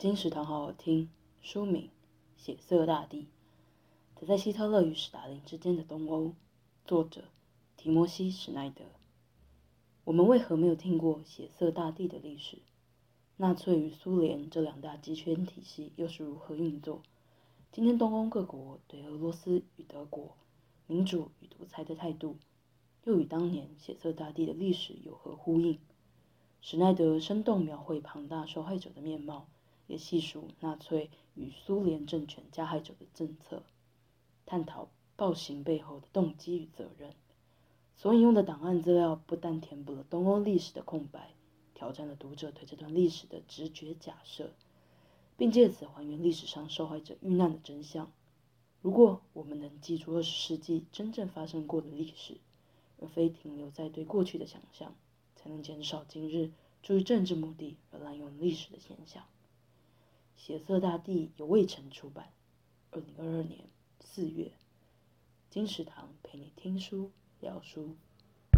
金石堂好好听。书名《血色大地》，则在希特勒与史达林之间的东欧。作者提摩西·史奈德。我们为何没有听过血色大地的历史？纳粹与苏联这两大极权体系又是如何运作？今天东欧各国对俄罗斯与德国民主与独裁的态度，又与当年血色大地的历史有何呼应？史奈德生动描绘庞大受害者的面貌。也细数纳粹与苏联政权加害者的政策，探讨暴行背后的动机与责任。所引用的档案资料不但填补了东欧历史的空白，挑战了读者对这段历史的直觉假设，并借此还原历史上受害者遇难的真相。如果我们能记住二十世纪真正发生过的历史，而非停留在对过去的想象，才能减少今日出于政治目的而滥用历史的现象。血色大地由卫城出版，二零二二年四月。金石堂陪你听书聊书。